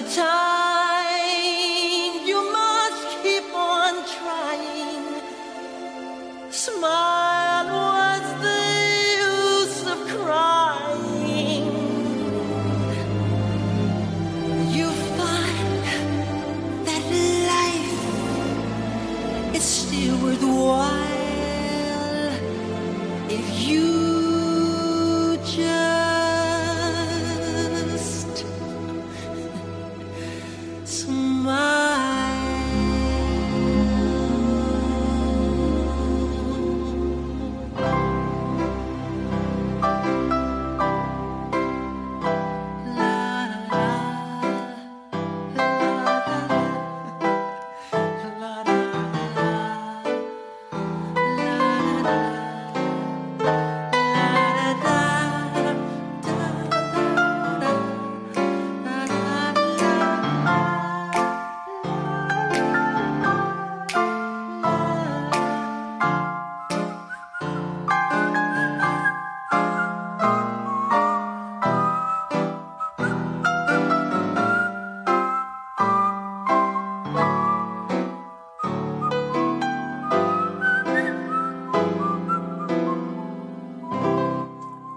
The time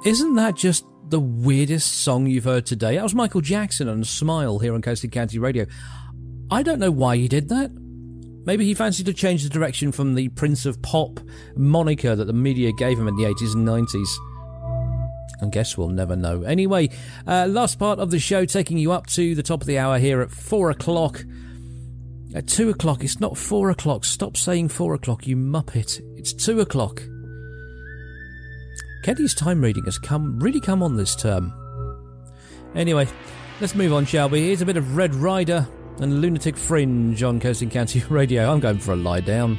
Isn't that just the weirdest song you've heard today? That was Michael Jackson and Smile here on Coast and County Radio. I don't know why he did that. Maybe he fancied to change the direction from the Prince of Pop moniker that the media gave him in the 80s and 90s. I guess we'll never know. Anyway, uh, last part of the show taking you up to the top of the hour here at 4 o'clock. At 2 o'clock, it's not 4 o'clock. Stop saying 4 o'clock, you muppet. It's 2 o'clock. Keddy's time reading has come really come on this term. Anyway, let's move on, shall we? Here's a bit of Red Rider and Lunatic Fringe on Coast and County Radio. I'm going for a lie down.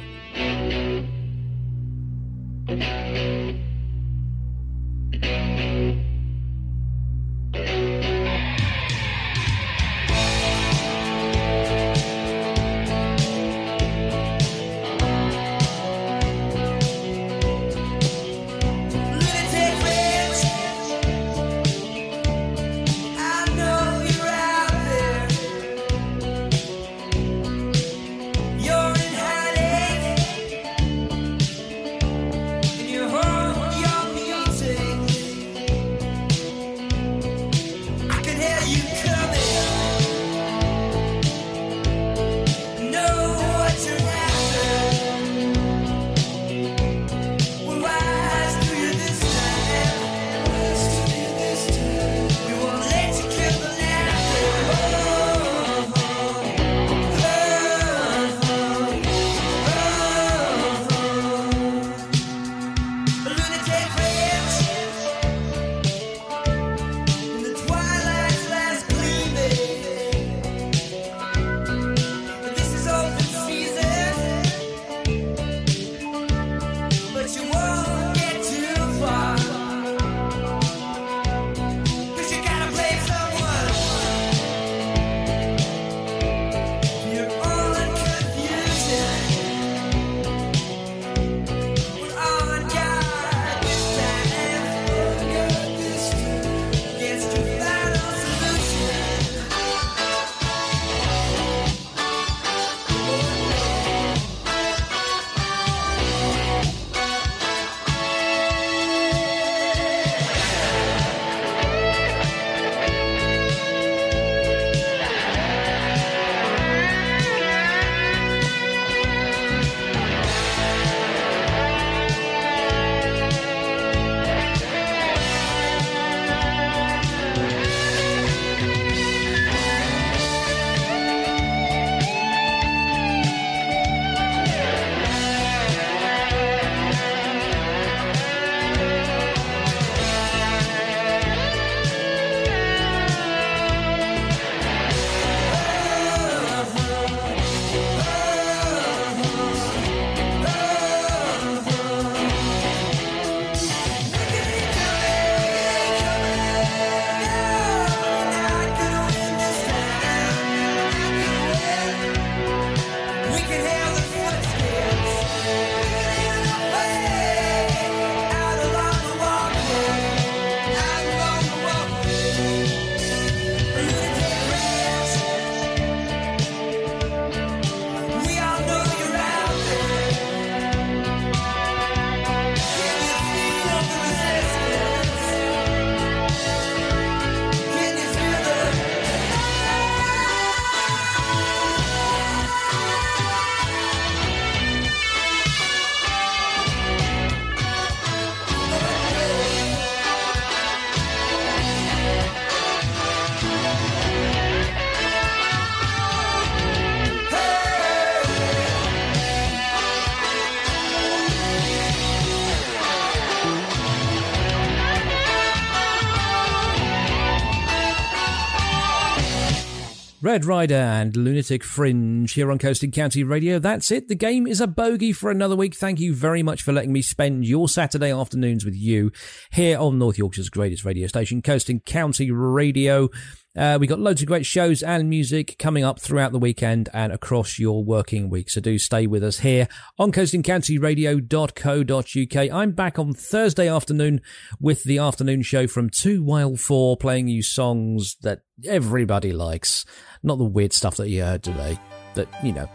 Red Rider and Lunatic Fringe here on Coast and County Radio. That's it. The game is a bogey for another week. Thank you very much for letting me spend your Saturday afternoons with you here on North Yorkshire's greatest radio station, Coast and County Radio. Uh, we got loads of great shows and music coming up throughout the weekend and across your working week. So do stay with us here on coastandcountyradio.co.uk. I'm back on Thursday afternoon with the afternoon show from 2 while 4, playing you songs that everybody likes. Not the weird stuff that you heard today. That, you know,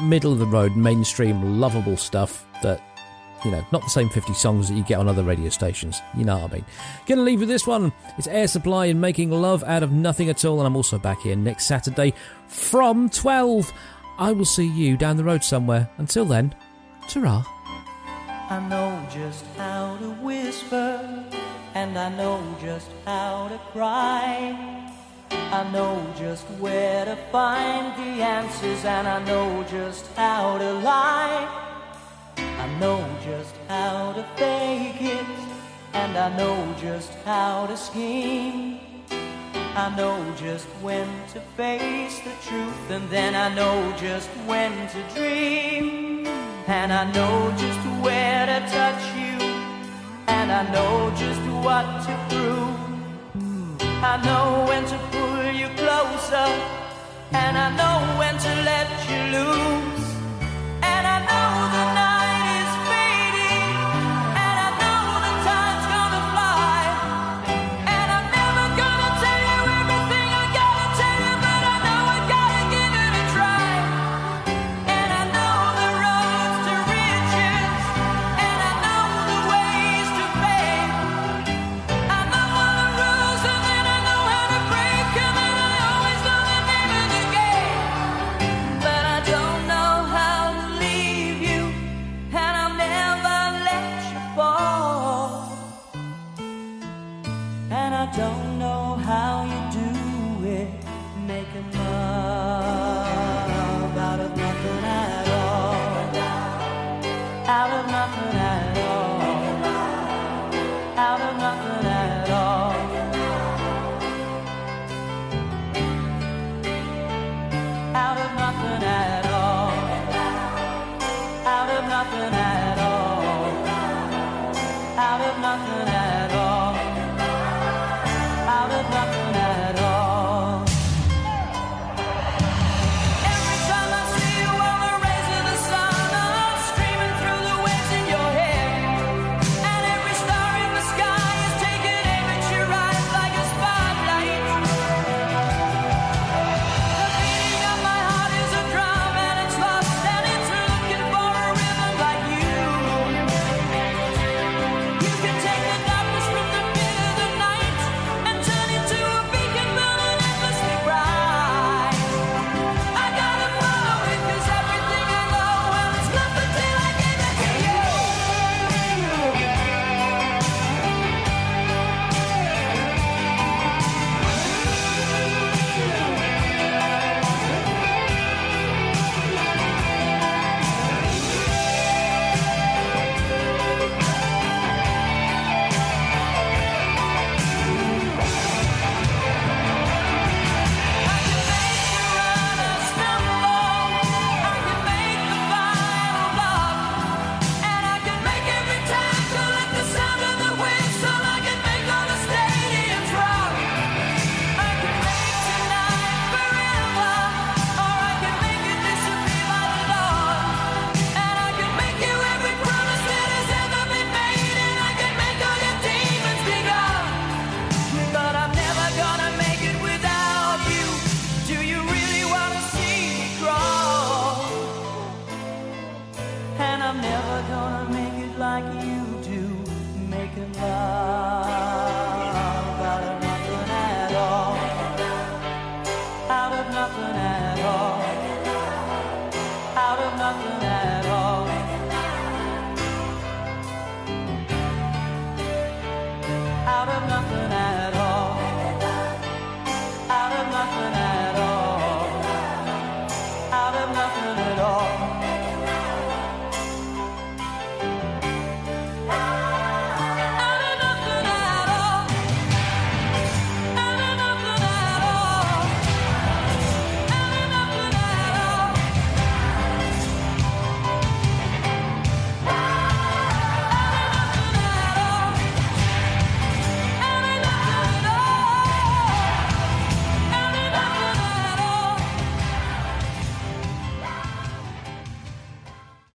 middle of the road, mainstream, lovable stuff that you know, not the same 50 songs that you get on other radio stations. You know what I mean. Gonna leave with this one. It's Air Supply and Making Love Out of Nothing at All. And I'm also back here next Saturday from 12. I will see you down the road somewhere. Until then, ta I know just how to whisper, and I know just how to cry. I know just where to find the answers, and I know just how to lie. I know just how to fake it, and I know just how to scheme. I know just when to face the truth, and then I know just when to dream. And I know just where to touch you, and I know just what to prove. I know when to pull you closer, and I know when to let you loose. And I know the